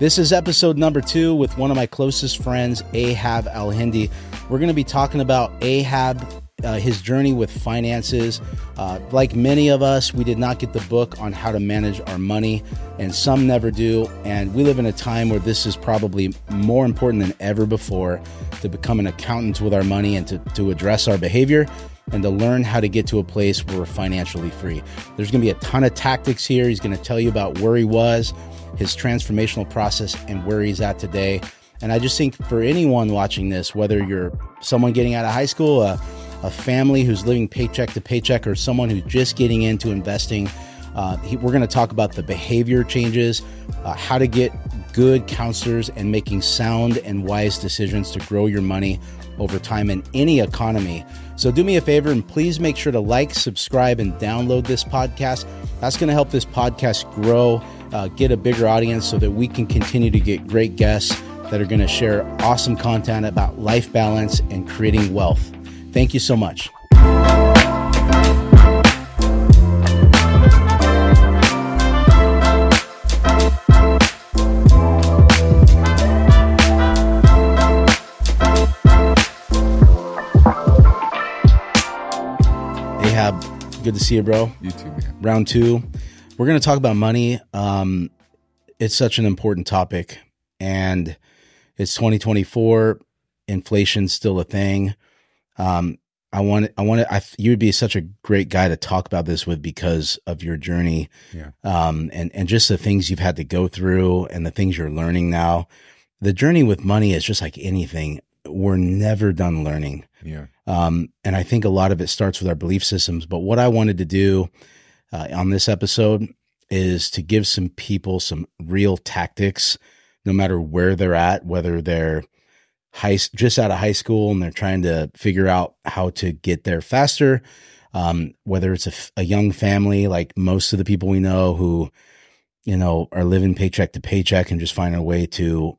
This is episode number two with one of my closest friends, Ahab Al Hindi. We're going to be talking about Ahab, uh, his journey with finances. Uh, like many of us, we did not get the book on how to manage our money, and some never do. And we live in a time where this is probably more important than ever before to become an accountant with our money and to, to address our behavior and to learn how to get to a place where we're financially free. There's going to be a ton of tactics here. He's going to tell you about where he was his transformational process and where he's at today. And I just think for anyone watching this, whether you're someone getting out of high school, a, a family who's living paycheck to paycheck, or someone who's just getting into investing, uh, he, we're going to talk about the behavior changes, uh, how to get good counselors, and making sound and wise decisions to grow your money over time in any economy. So do me a favor and please make sure to like, subscribe, and download this podcast. That's going to help this podcast grow uh, get a bigger audience so that we can continue to get great guests that are going to share awesome content about life balance and creating wealth. Thank you so much. Ahab, good to see you, bro. You too, man. Round two. We're going to talk about money. Um, it's such an important topic, and it's 2024. Inflation's still a thing. Um, I want, I want I, you would be such a great guy to talk about this with because of your journey, yeah. um, and and just the things you've had to go through and the things you're learning now. The journey with money is just like anything. We're never done learning. Yeah. Um, and I think a lot of it starts with our belief systems. But what I wanted to do uh, on this episode is to give some people some real tactics, no matter where they're at, whether they're high, just out of high school and they're trying to figure out how to get there faster. Um, whether it's a, a young family, like most of the people we know who, you know, are living paycheck to paycheck and just find a way to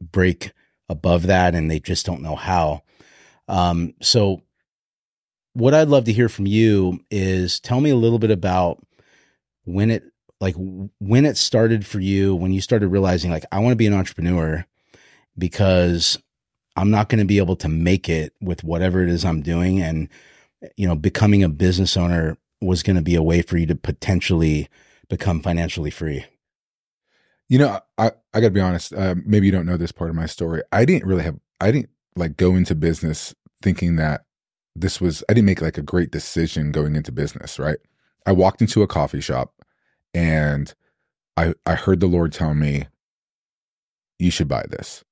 break above that and they just don't know how. Um, so what I'd love to hear from you is tell me a little bit about when it like when it started for you when you started realizing like I want to be an entrepreneur because I'm not going to be able to make it with whatever it is I'm doing and you know becoming a business owner was going to be a way for you to potentially become financially free. You know, I I got to be honest, uh, maybe you don't know this part of my story. I didn't really have I didn't like go into business thinking that this was I didn't make like a great decision going into business, right? I walked into a coffee shop and I I heard the Lord tell me you should buy this.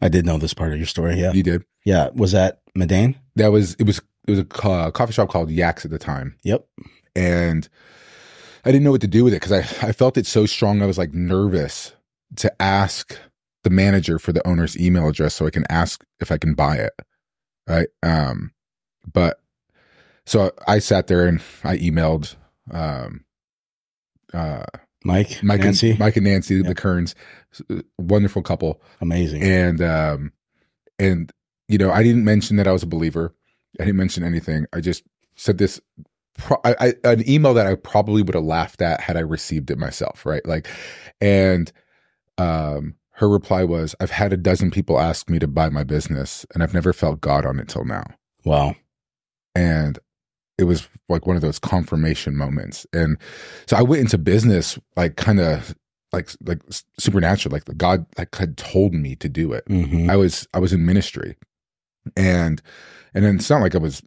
I did know this part of your story. Yeah. You did? Yeah. Was that Medane? That was it was it was a co- coffee shop called Yaks at the time. Yep. And I didn't know what to do with it because I, I felt it so strong. I was like nervous to ask the manager for the owner's email address so I can ask if I can buy it. Right. Um, but so I sat there and I emailed um, uh, Mike, Mike, Nancy, and, Mike and Nancy, yep. the Kerns, wonderful couple, amazing. And um, and you know, I didn't mention that I was a believer. I didn't mention anything. I just said this. Pro- I, I, an email that I probably would have laughed at had I received it myself, right? Like, and um, her reply was, "I've had a dozen people ask me to buy my business, and I've never felt God on it till now." Wow. And it was like one of those confirmation moments. And so I went into business like kind of like like supernatural, like the God like had told me to do it. Mm-hmm. I was I was in ministry, and and then it's not like I was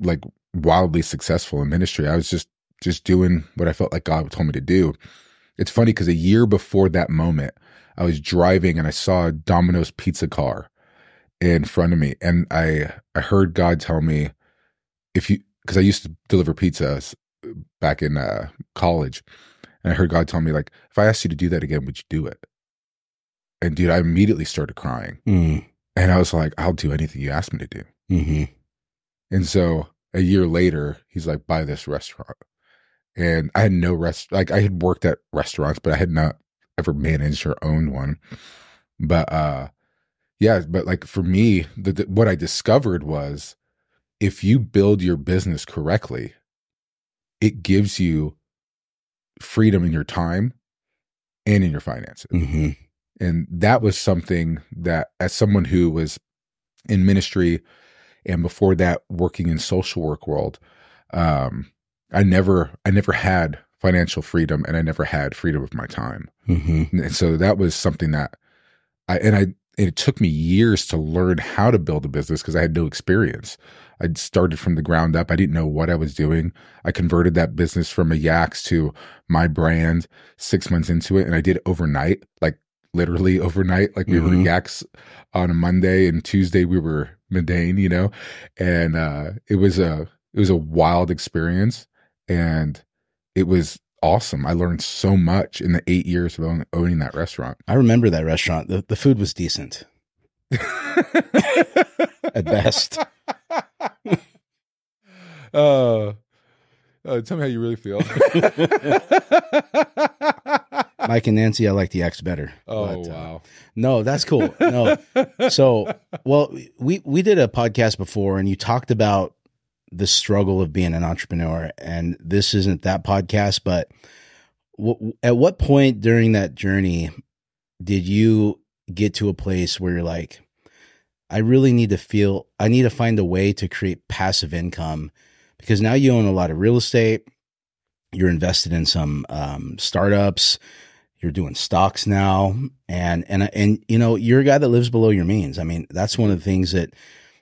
like wildly successful in ministry. I was just just doing what I felt like God told me to do. It's funny because a year before that moment, I was driving and I saw a Domino's pizza car in front of me, and I I heard God tell me, if you because I used to deliver pizzas back in uh, college, and I heard God tell me like, if I asked you to do that again, would you do it? And dude, I immediately started crying, mm. and I was like, I'll do anything you ask me to do. Mm-hmm. And so a year later, he's like, buy this restaurant, and I had no rest. Like I had worked at restaurants, but I had not ever managed or owned one. But uh, yeah, but like for me, the, the what I discovered was if you build your business correctly, it gives you freedom in your time and in your finances. Mm-hmm. And that was something that, as someone who was in ministry and before that working in social work world, um, I never, I never had financial freedom and I never had freedom of my time. Mm-hmm. And so that was something that I, and I, it took me years to learn how to build a business because I had no experience. I started from the ground up. I didn't know what I was doing. I converted that business from a Yaks to my brand six months into it. And I did it overnight, like literally overnight. Like we were Mhm. Yaks on a Monday and Tuesday we were Medane, you know? And, uh, it was a, it was a wild experience and it was awesome. I learned so much in the eight years of own, owning that restaurant. I remember that restaurant. The, the food was decent at best. Uh, uh, tell me how you really feel. Mike and Nancy, I like the X better. oh But, uh, wow! no, that's cool. No, so well, we we did a podcast before, and you talked about the struggle of being an entrepreneur, and this isn't that podcast, but w- at what point during that journey did you get to a place where you're like, I really need to feel, I need to find a way to create passive income because now you own a lot of real estate, you're invested in some um, startups, you're doing stocks now, and and and you know you're a guy that lives below your means. I mean, that's one of the things that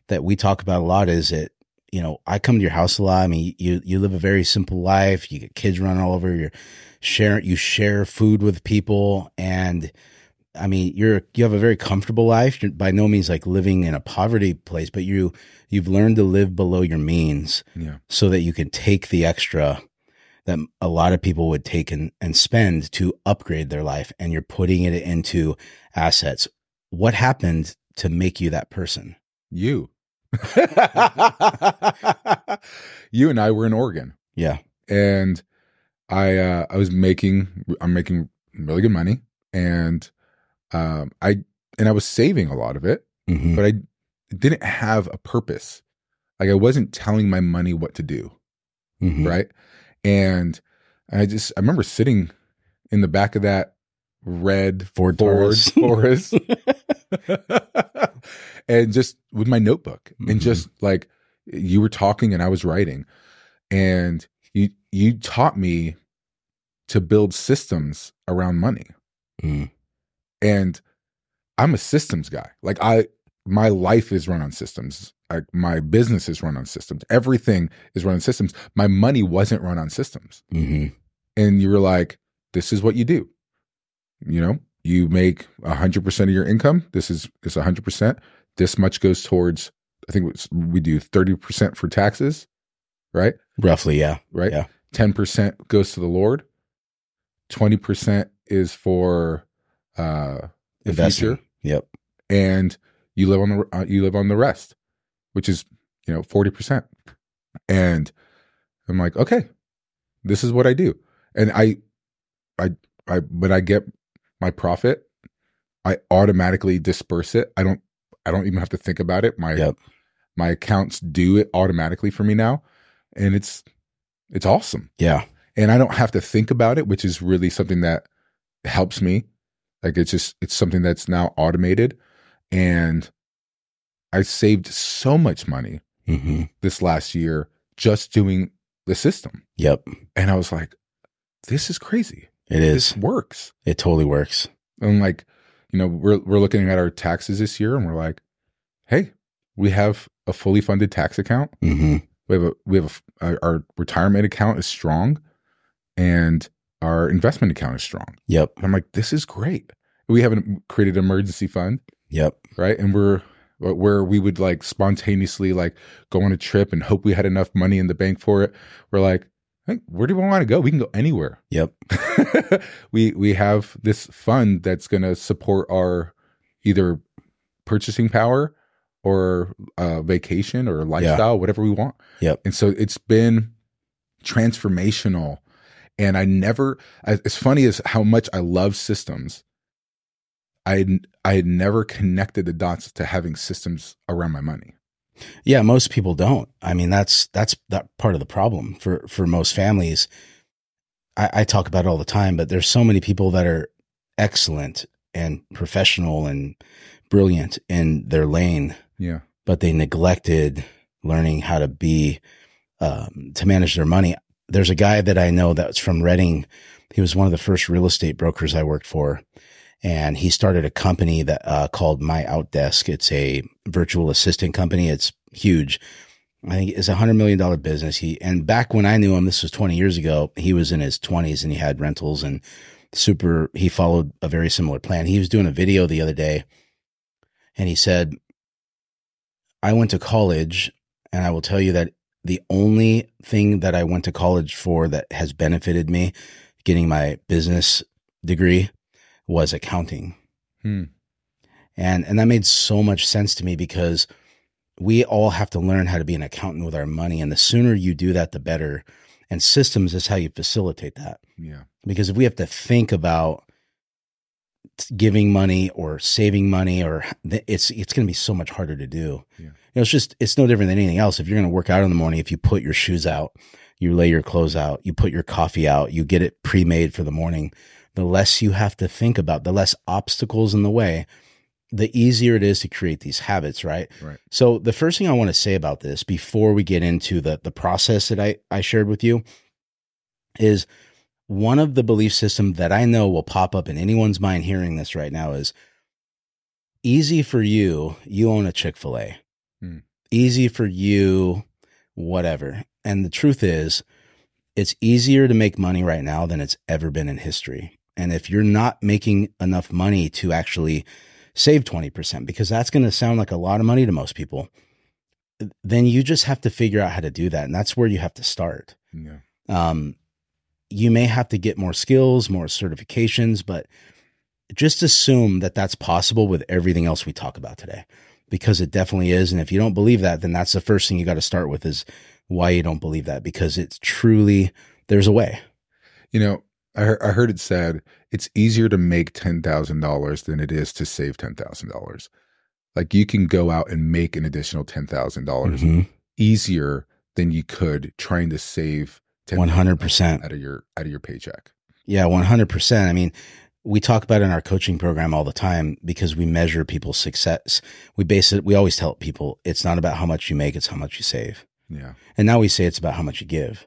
that we talk about a lot is that you know I come to your house a lot. I mean, you you live a very simple life. You get kids running all over. You're share you share food with people and I mean, you're you have a very comfortable life. You're by no means like living in a poverty place, but you you've learned to live below your means Yeah, so that you can take the extra that a lot of people would take and, and spend to upgrade their life and you're putting it into assets. What happened to make you that person? you. you and I were in Oregon, Yeah. and I uh, I was making I'm making really good money, and um, I and I was saving a lot of it, hmm but I didn't have a purpose. Like I wasn't telling my money what to do. hmm right? And I just I remember sitting in the back of that red Ford Ford Taurus. And just with my notebook and Mhm. just like you were talking and I was writing, and you you taught me to build systems around money, Mm. And I'm a systems guy. Like I my life is run on systems. Like my business is run on systems. Everything is run on systems. My money wasn't run on systems. hmm And you were like, this is what you do. You know, you make a hundred percent of your income. This is this a hundred percent. This much goes towards I think we do 30% for taxes, right? Roughly, yeah. Right? Yeah. 10% goes to the Lord. 20% is for uh the Investing. future Yep. and you live on the uh, you live on the rest, which is you know forty percent. And I'm like, okay, this is what I do, and I, I, I when I get my profit, I automatically disperse it. I don't, I don't even have to think about it. My Yep. my accounts do it automatically for me now, and it's it's awesome Yeah. and I don't have to think about it, which is really something that helps me. Like it's just it's something that's now automated, and I saved so much money hmm this last year just doing the system, Yep. and I was like, "This is crazy. It is. This works." It totally works. And like, you know, we're we're looking at our taxes this year, and we're like, "Hey, we have a fully funded tax account. hmm We have a we have a our, our retirement account is strong, and our investment account is strong." Yep. I'm like, this is great. We haven't created an emergency fund, Yep. right? And we're where we would like spontaneously like go on a trip and hope we had enough money in the bank for it. We're like, where do we want to go? We can go anywhere. Yep. we we have this fund that's going to support our either purchasing power or uh, vacation or lifestyle, whatever we want. Yep. And so it's been transformational. And I never, as funny as how much I love systems, I had, I had never connected the dots to having systems around my money. Yeah, most people don't. I mean, that's that's that part of the problem for for most families. I, I talk about it all the time, but there's so many people that are excellent and professional and brilliant in their lane, Yeah. but they neglected learning how to be um, to manage their money. There's a guy that I know that's from Redding. He was one of the first real estate brokers I worked for, and he started a company that uh, called My Outdesk. It's a virtual assistant company. It's huge. I think it's a hundred million dollar business. He and back when I knew him, this was 20 years ago. He was in his 20s and he had rentals and super. He followed a very similar plan. He was doing a video the other day, and he said, "I went to college, and I will tell you that the only thing that I went to college for that has benefited me, getting my business degree, was accounting." Hmm. And and that made so much sense to me because we all have to learn how to be an accountant with our money and the sooner you do that the better. And systems is how you facilitate that. Yeah. Because if we have to think about giving money or saving money or it's it's going to be so much harder to do. Yeah. You know, it's just it's no different than anything else. If you're going to work out in the morning, if you put your shoes out, you lay your clothes out, you put your coffee out, you get it pre-made for the morning, the less you have to think about, the less obstacles in the way, the easier it is to create these habits, right? Right. So the first thing I want to say about this before we get into the the process that I I shared with you is one of the belief system that I know will pop up in anyone's mind hearing this right now is easy for you, you own a Chick-fil-A. Hmm. Easy for you whatever. And the truth is it's easier to make money right now than it's ever been in history. And if you're not making enough money to actually save 20% because that's going to sound like a lot of money to most people, then you just have to figure out how to do that. And that's where you have to start. Yeah. Um, you may have to get more skills, more certifications, but just assume that that's possible with everything else we talk about today because it definitely is. And if you don't believe that, then that's the first thing you got to start with is why you don't believe that because it's truly, there's a way. You know, I, heard- I heard it said it's easier to make $10,000 than it is to save $10,000. Like you can go out and make an additional $10,000 Mhm. easier than you could trying to save 100%. out of your out of your paycheck. Yeah, 100%. I mean, we talk about it in our coaching program all the time because we measure people's success. We base it, we always tell people it's not about how much you make, it's how much you save. Yeah. And now we say it's about how much you give.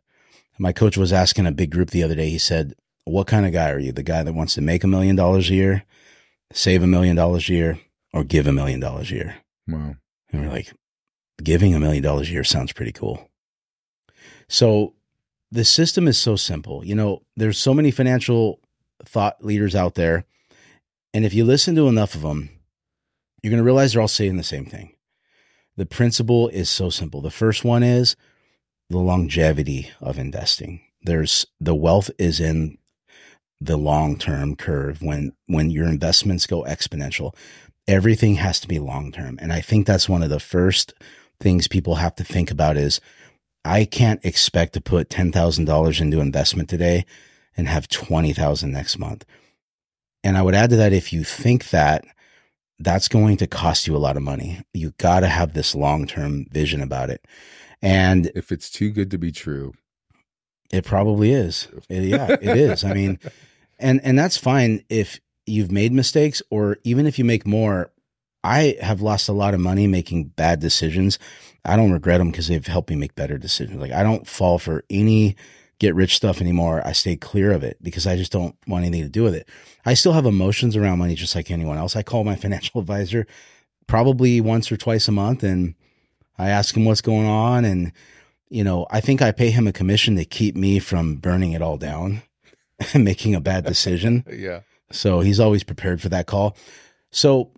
My coach was asking a big group the other day. He said, What kind of guy are you? The guy that wants to make a million dollars a year, save a million dollars a year, or give a million dollars a year? Wow. And we're like, Giving a million dollars a year sounds pretty cool. So the system is so simple. You know, there's so many financial thought leaders out there. And if you listen to enough of them, you're going to realize they're all saying the same thing. The principle is so simple. The first one is the longevity of investing. There's the wealth is in the long-term curve when when your investments go exponential. Everything has to be long-term. And I think that's one of the first things people have to think about is I can't expect to put $10,000 into investment today and have 20,000 next month. And I would add to that if you think that that's going to cost you a lot of money. You got to have this long-term vision about it. And If it's too good to be true, it probably is. It- yeah, it is. I mean, and and that's fine if you've made mistakes or even if you make more. I have lost a lot of money making bad decisions. I don't regret them because they've helped me make better decisions. Like I don't fall for any get rich stuff anymore. I stay clear of it because I just don't want anything to do with it. I still have emotions around money just like anyone else. I call my financial advisor probably once or twice a month and I ask him what's going on and you know, I think I pay him a commission to keep me from burning it all down making a bad decision. yeah. So he's always prepared for that call. So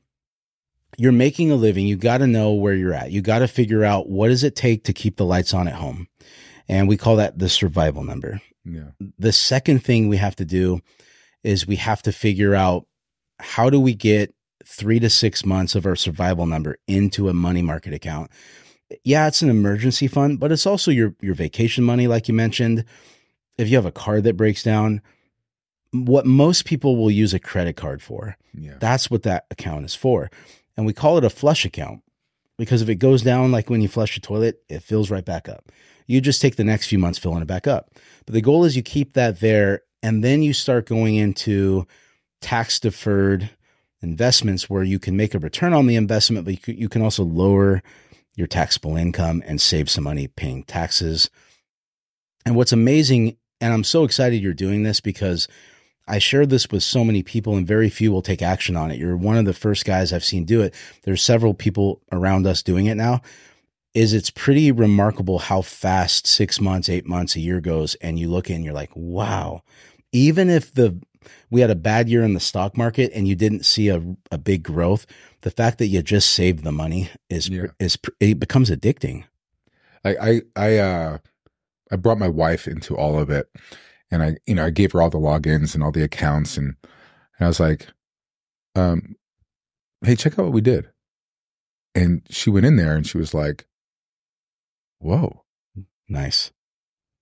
you're making a living. You got to know where you're at. You got to figure out what does it take to keep the lights on at home. And we call that the survival number. Yeah. The second thing we have to do is we have to figure out how do we get three to six months of our survival number into a money market account. Yeah, it's an emergency fund, but it's also your your vacation money, like you mentioned. If you have a card that breaks down, what most people will use a credit card for. Yeah. That's what that account is for. And we call it a flush account because if it goes down, like when you flush your toilet, it fills right back up. You just take the next few months filling it back up. But the goal is you keep that there and then you start going into tax deferred investments where you can make a return on the investment, but you can also lower your taxable income and save some money paying taxes. And what's amazing, and I'm so excited you're doing this because I shared this with so many people and very few will take action on it. You're one of the first guys I've seen do it. There's several people around us doing it now. Is it's pretty remarkable how fast six months, eight months, a year goes, and you look and you're like, wow. Even if the we had a bad year in the stock market and you didn't see a, a big growth, the fact that you just saved the money is yeah. is it becomes addicting. I I I uh I brought my wife into all of it, and I you know I gave her all the logins and all the accounts, and, and I was like, um, hey, check out what we did, and she went in there and she was like, whoa, nice.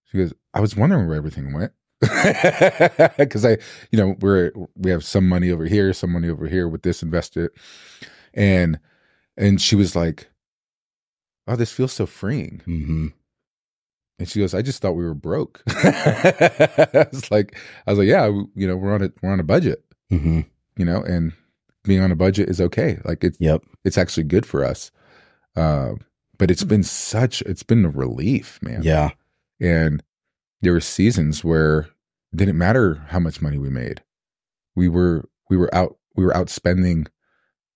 She goes, I was wondering where everything went because I, you know, we're we have some money over here, some money over here with this invested, and and she was like, "Oh, this feels so freeing." Mm-hmm. And she goes, "I just thought we were broke." I was like, "I was like, yeah, you know, we're on a we're on a budget, mm-hmm. you know, and being on a budget is okay. Like it's yep, it's actually good for us." Uh, but it's been such it's been a relief, man. Yeah, and there were seasons where it didn't matter how much money we made. We were we were out we were outspending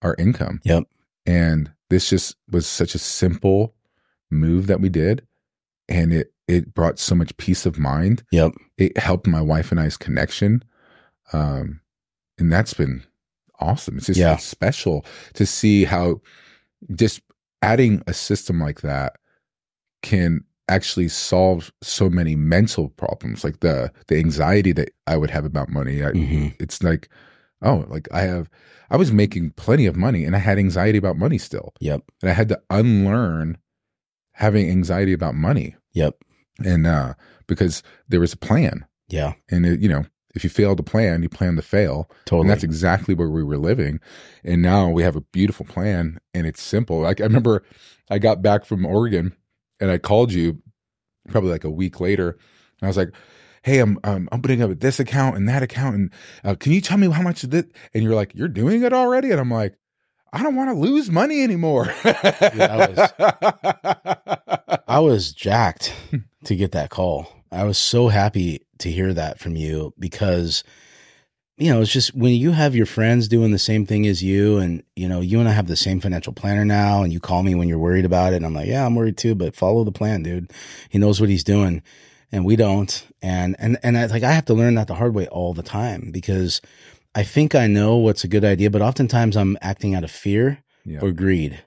our income. Yep. And this just was such a simple move that we did and it it brought so much peace of mind. Yep. It helped my wife and I's connection. Um and that's been awesome. It's just yeah. special to see how just adding a system like that can actually solve so many mental problems like the the anxiety that i would have about money I, mm-hmm. it's like oh like i have i was making plenty of money and i had anxiety about money still yep and i had to unlearn having anxiety about money. Yep. And uh because there was a plan. Yeah. And it, you know if you fail to plan you plan to fail. Totally and that's exactly where we were living. And now we have a beautiful plan and it's simple. Like i remember i got back from oregon and I called you probably like a week later, and I was like, "Hey, I'm um, opening up this account and that account, and uh, can you tell me how much of it?" And you're like, "You're doing it already," and I'm like, "I don't want to lose money anymore." yeah, I, was, I was jacked to get that call. I was so happy to hear that from you because you know, it's just when you have your friends doing the same thing as you, and you know, you and I have the same financial planner now, and you call me when you're worried about it, and I'm like, yeah, I'm worried too, but follow the plan, dude. He knows what he's doing, and we don't, and and and I, like I have to learn that the hard way all the time because I think I know what's a good idea, but oftentimes I'm acting out of fear yeah. or greed.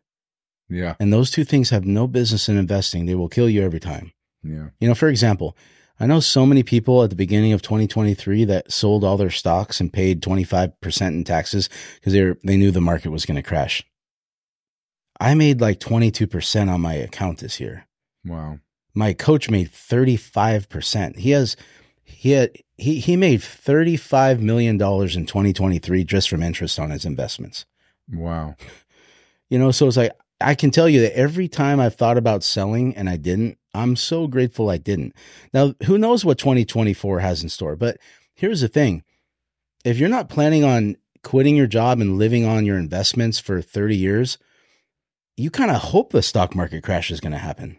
Yeah, and those two things have no business in investing. They will kill you every time. Yeah, you know, for example I know so many people at the beginning of 2023 that sold all their stocks and paid 25% in taxes because they they knew the market was going to crash. I made like 22% on my account this year. Wow. My coach made 35%. He has he had he he made 35 million dollars in 2023 just from interest on his investments. Wow. You know, so it's like I can tell you that every time I've thought about selling and I didn't, I'm so grateful I didn't. Now, who knows what 2024 has in store? But here's the thing if you're not planning on quitting your job and living on your investments for 30 years, you kind of hope the stock market crash is going to happen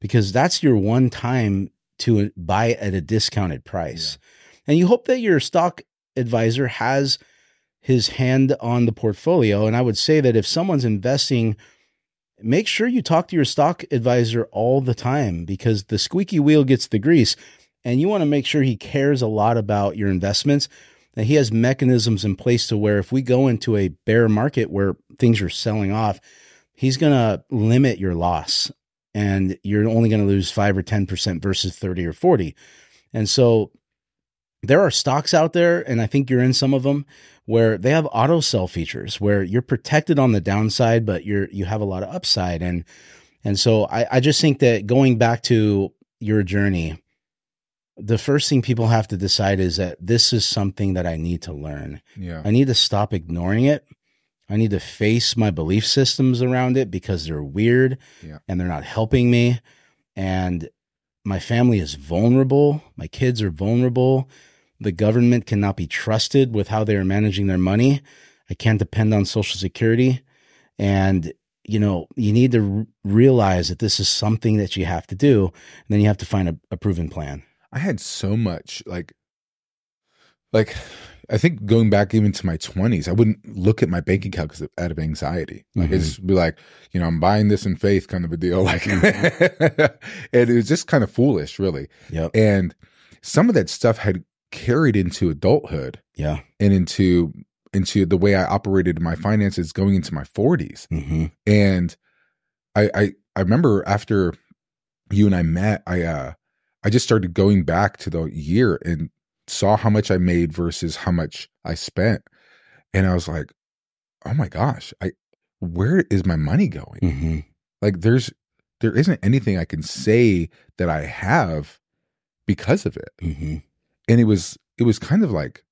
because that's your one time to buy at a discounted price. Yeah. And you hope that your stock advisor has his hand on the portfolio. And I would say that if someone's investing make sure you talk to your stock advisor all the time because the squeaky wheel gets the grease. And you want to make sure he cares a lot about your investments, that he has mechanisms in place to where if we go into a bear market where things are selling off, he's going to limit your loss and you're only going to lose 5 or 10% versus 30 or 40. And so there are stocks out there, and I think you're in some of them where they have auto sell features where you're protected on the downside, but you're you have a lot of upside. And and so I, I just think that going back to your journey, the first thing people have to decide is that this is something that I need to learn. Yeah. I need to stop ignoring it. I need to face my belief systems around it because they're weird yeah. and they're not helping me. And my family is vulnerable. My kids are vulnerable the government cannot be trusted with how they are managing their money. I can't depend on Social Security. And, you know, you need to r- realize that this is something that you have to do. And then you have to find a, a proven plan. I had so much like, like, I think going back even to my 20s, I wouldn't look at my bank account because out of anxiety. Like, Mhm. I just be like, you know, I'm buying this in faith kind of a deal. Like, Mm-hmm. and it was just kind of foolish, really. Yep. And some of that stuff had carried into adulthood Yeah. and into into the way I operated my finances going into my 40s. hmm And I I I remember after you and I met, I uh I just started going back to the year and saw how much I made versus how much I spent. And I was like, "Oh my gosh, I where is my money going?" hmm Like there's there isn't anything I can say that I have because of it. hmm And it was it was kind of like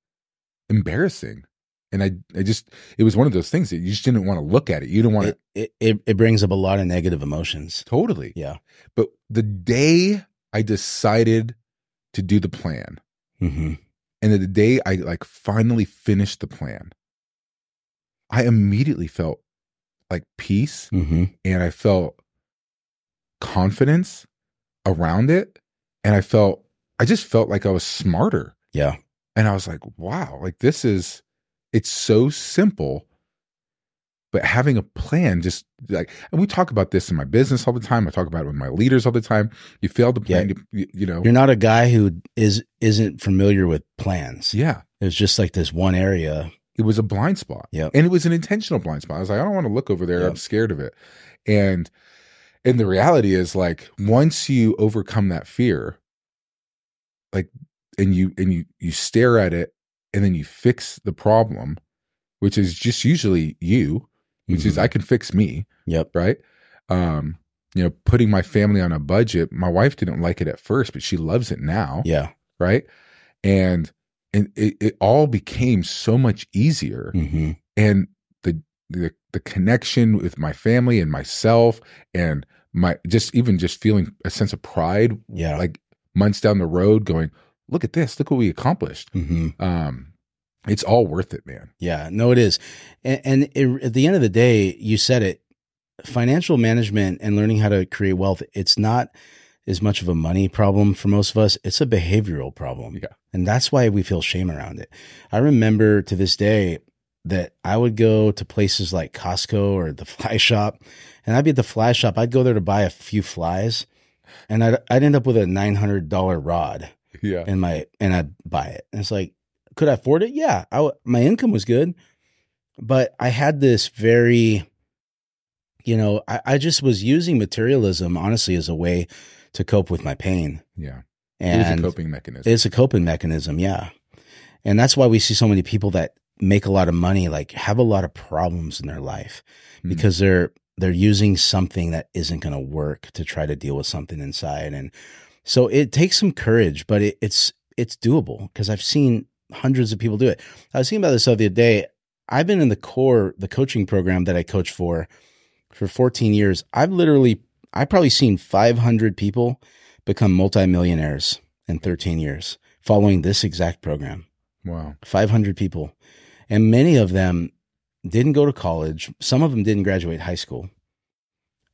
embarrassing. And I I just it was one of those things that you just didn't want to look at it. You didn't want to It, it, it brings up a lot of negative emotions. totally. Yeah. But the day I decided to do the plan, hmm and the day I like finally finished the plan, I immediately felt like peace hmm and I felt confidence around it. And I felt, I just felt like I was smarter. Yeah. And I was like, wow, like this is, it's so simple. But having a plan, just like, and we talk about this in my business all the time. I talk about it with my leaders all the time. You fail to plan, Yeah. you, you know. You're not a guy who is isn't familiar with plans. Yeah. It's just like this one area. It was a blind spot. yeah And it was an intentional blind spot. I was like, I don't want to look over there. Yep. I'm scared of it. And and the reality is like once you overcome that fear, like and you and you you stare at it and then you fix the problem, which is just usually you, which is Mhm. I can fix me, Yep. right? Um, you know, putting my family on a budget. My wife didn't like it at first, but she loves it now Yeah. right? And and it, it all became so much easier. hmm And the, the the connection with my family and myself and my just even just feeling a sense of pride Yeah. like months down the road going, look at this, look what we accomplished. hmm Um it's all worth it, man. Yeah, no, it is. And, and it, at the end of the day, you said it financial management and learning how to create wealth, it's not as much of a money problem for most of us. It's a behavioral problem. Yeah. And that's why we feel shame around it. I remember to this day that I would go to places like Costco or the fly shop, and I'd be at the fly shop. I'd go there to buy a few flies, and I'd, I'd end up with a $900 rod Yeah. and my and I'd buy it. And it's like, could I afford it? Yeah, I my income was good, but I had this very, you know, I, I just was using materialism honestly as a way to cope with my pain, Yeah. And a coping mechanism. it's a coping mechanism. Yeah, and that's why we see so many people that make a lot of money, like have a lot of problems in their life Hmm. because they're they're using something that isn't going to work to try to deal with something inside and so it takes some courage but it, it's it's doable because i've seen hundreds of people do it i was thinking about this the other day i've been in the core the coaching program that i coach for for 14 years i've literally i've probably seen 500 people become multimillionaires in 13 years following this exact program wow. 500 people. And many of them didn't go to college. Some of them didn't graduate high school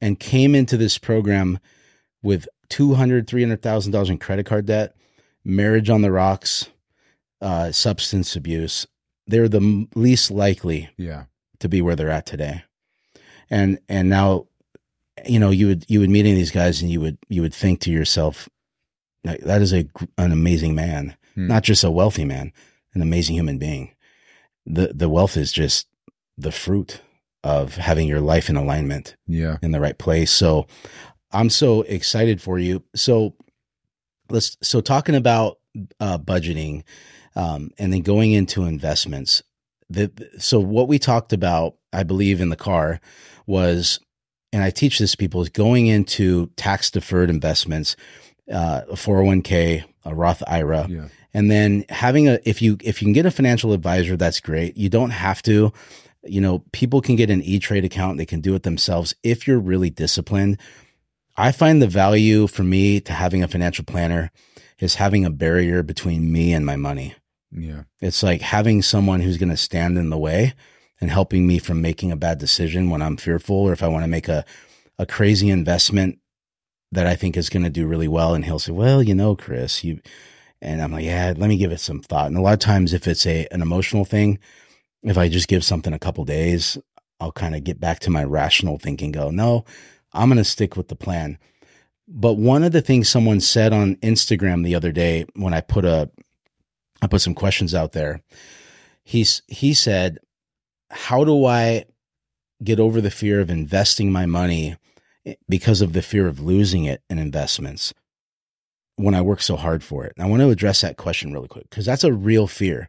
and came into this program with $200,000, $300,000 in credit card debt, marriage on the rocks, uh, substance abuse. They're the least likely Yeah. to be where they're at today. And, and now, you know, you would, you would meet any of these guys and you would, you would think to yourself, that is a, an amazing man, Hmm. not just a wealthy man, an amazing human being. The, the wealth is just the fruit of having your life in alignment Yeah. in the right place. So I'm so excited for you. So let's so talking about uh, budgeting um, and then going into investments. The, so what we talked about, I believe, in the car was, and I teach this to people is going into tax deferred investments, uh, a 401k, a Roth IRA, Yeah. and then having a if you if you can get a financial advisor that's great. You don't have to. You know people can get an e-trade account. They can do it themselves if you're really disciplined. I find the value for me to having a financial planner is having a barrier between me and my money Yeah. it's like having someone who's going to stand in the way and helping me from making a bad decision when I'm fearful or if I want to make a, a crazy investment that I think is going to do really well. And he'll say, well, you know, Chris, you, and I'm like, yeah, let me give it some thought. And a lot of times if it's a, an emotional thing, if I just give something a couple days, I'll kind of get back to my rational thinking, go, no, I'm going to stick with the plan. But one of the things someone said on Instagram the other day when I put a, I put some questions out there. He's, he said, how do I get over the fear of investing my money eh, because of the fear of losing it in investments when I work so hard for it? And I want to address that question really quick because that's a real fear.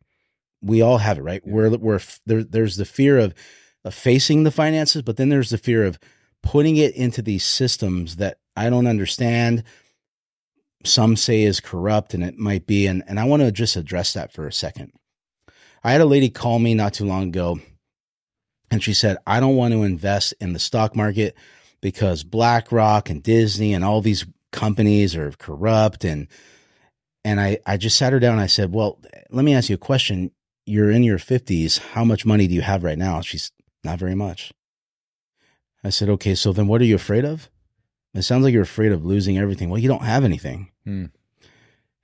We all have it, right? We're, we're there, there's the fear of, of facing the finances, but then there's the fear of putting it into these systems that I don't understand. Some say is corrupt and it might be. And, and I want to just address that for a second. I had a lady call me not too long ago and she said, I don't want to invest in the stock market because BlackRock and Disney and all these companies are corrupt. And, and I, I just sat her down and I said, well, let me ask you a question. You're in your fifties. How much money do you have right now? She's not very much. I said, okay, so then what are you afraid of? It sounds like you're afraid of losing everything. Well, you don't have anything. Hmm.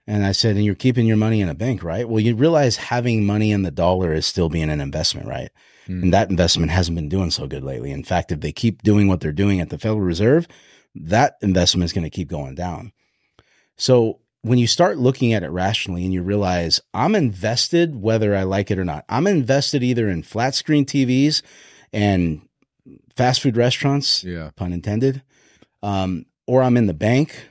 And I said, and you're keeping your money in a bank, right? Well, you realize having money in the dollar is still being an investment, right? Mm. And that investment hasn't been doing so good lately. In fact, if they keep doing what they're doing at the Federal Reserve, that investment is going to keep going down. So when you start looking at it rationally and you realize I'm invested whether I like it or not, I'm invested either in flat screen TVs and fast food restaurants, yeah. pun intended, um, or I'm in the bank,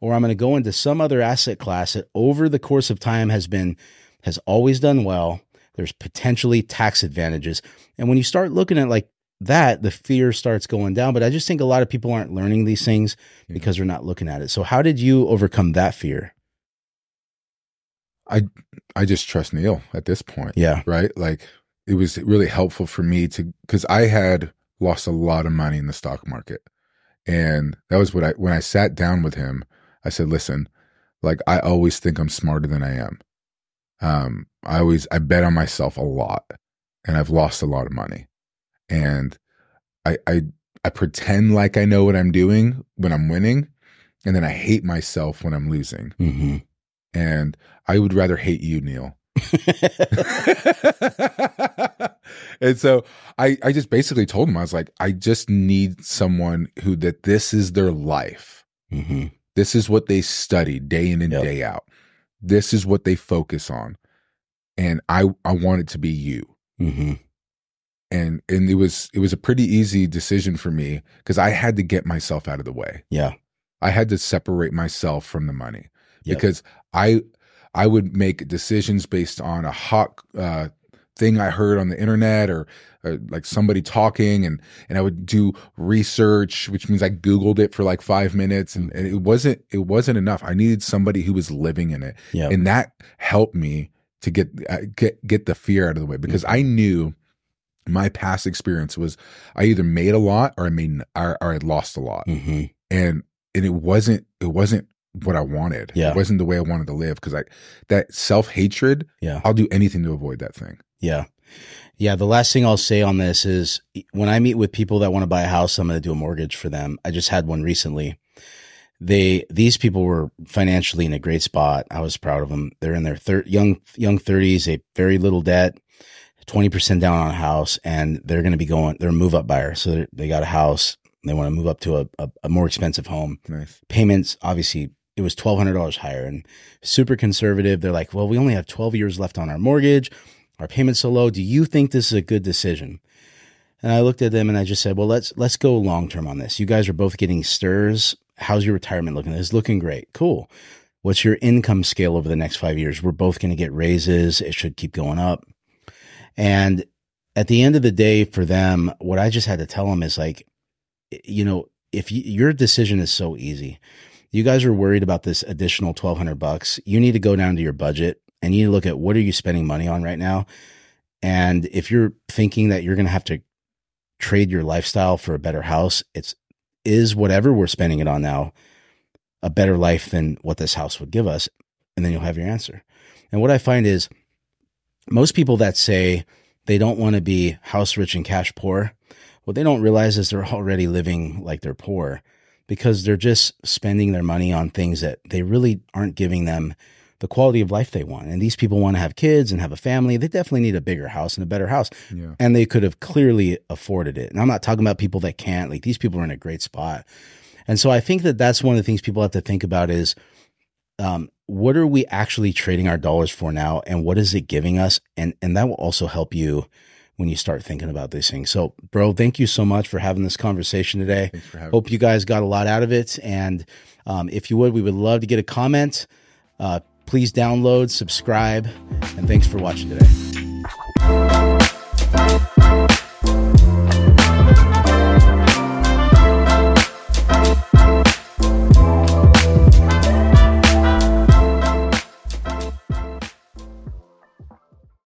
or I'm going to go into some other asset class that over the course of time has been has always done well there's potentially tax advantages. And when you start looking at like that, the fear starts going down. But I just think a lot of people aren't learning these things because they're not looking at it. So how did you overcome that fear? I I just trust Neil at this point. Yeah. Right? Like it was really helpful for me to cuz I had lost a lot of money in the stock market. And that was what I when I sat down with him, I said, "Listen, like I always think I'm smarter than I am. Um, I always I bet on myself a lot, and I've lost a lot of money, and I I I pretend like I know what I'm doing when I'm winning, and then I hate myself when I'm losing. Mm-hmm. And I would rather hate you, Neil. and so I, I just basically told him, I was like, I just need someone who that this is their life. Mm-hmm. This is what they study day in and yep. day out. This is what they focus on. And I, I want it to be you. Mm-hmm. And, and it was, it was a pretty easy decision for me because I had to get myself out of the way. Yeah. I had to separate myself from the money yep. because I, I would make decisions based on a hot, uh, thing I heard on the internet or, or, like somebody talking and and I would do research which means I googled it for like 5 minutes and, and it wasn't it wasn't enough I needed somebody who was living in it yep. and that helped me to get uh, get get the fear out of the way because mm-hmm. I knew my past experience was I either made a lot or I made or, or I lost a lot mm-hmm. and and it wasn't it wasn't what I wanted. Yeah. It wasn't the way I wanted to live because I that self hatred. Yeah. I'll do anything to avoid that thing. Yeah. Yeah. The last thing I'll say on this is when I meet with people that want to buy a house, I'm going to do a mortgage for them. I just had one recently. They, these people were financially in a great spot. I was proud of them. They're in their thir- young, young thirties, a very little debt, 20% down on a house, and they're going to be going, they're a move up buyer. So they got a house. They want to move up to a, a, a more expensive home. Nice. Payments, obviously, it was $1,200 higher and super conservative. They're like, well, we only have 12 years left on our mortgage our payments so low. Do you think this is a good decision? And I looked at them and I just said, well, let's let's go long term on this. You guys are both getting stirs. How's your retirement looking? It's looking great. Cool. What's your income scale over the next five years? We're both going to get raises. It should keep going up. And at the end of the day, for them, what I just had to tell them is like, you know, if you, your decision is so easy, you guys are worried about this additional 1200 bucks. You need to go down to your budget and you need to look at what are you spending money on right now. And if you're thinking that you're going to have to trade your lifestyle for a better house, it's is whatever we're spending it on now a better life than what this house would give us? And then you'll have your answer. And what I find is most people that say they don't want to be house rich and cash poor. What they don't realize is they're already living like they're poor because they're just spending their money on things that they really aren't giving them the quality of life they want. And these people want to have kids and have a family. They definitely need a bigger house and a better house. Yeah. And they could have clearly afforded it. And I'm not talking about people that can't. Like these people are in a great spot. And so I think that that's one of the things people have to think about is um, what are we actually trading our dollars for now and what is it giving us? And and that will also help you when you start thinking about these things. So, bro, thank you so much for having this conversation today. Hope me. you guys got a lot out of it. And um, if you would, we would love to get a comment. Uh, please download, subscribe, and thanks for watching today.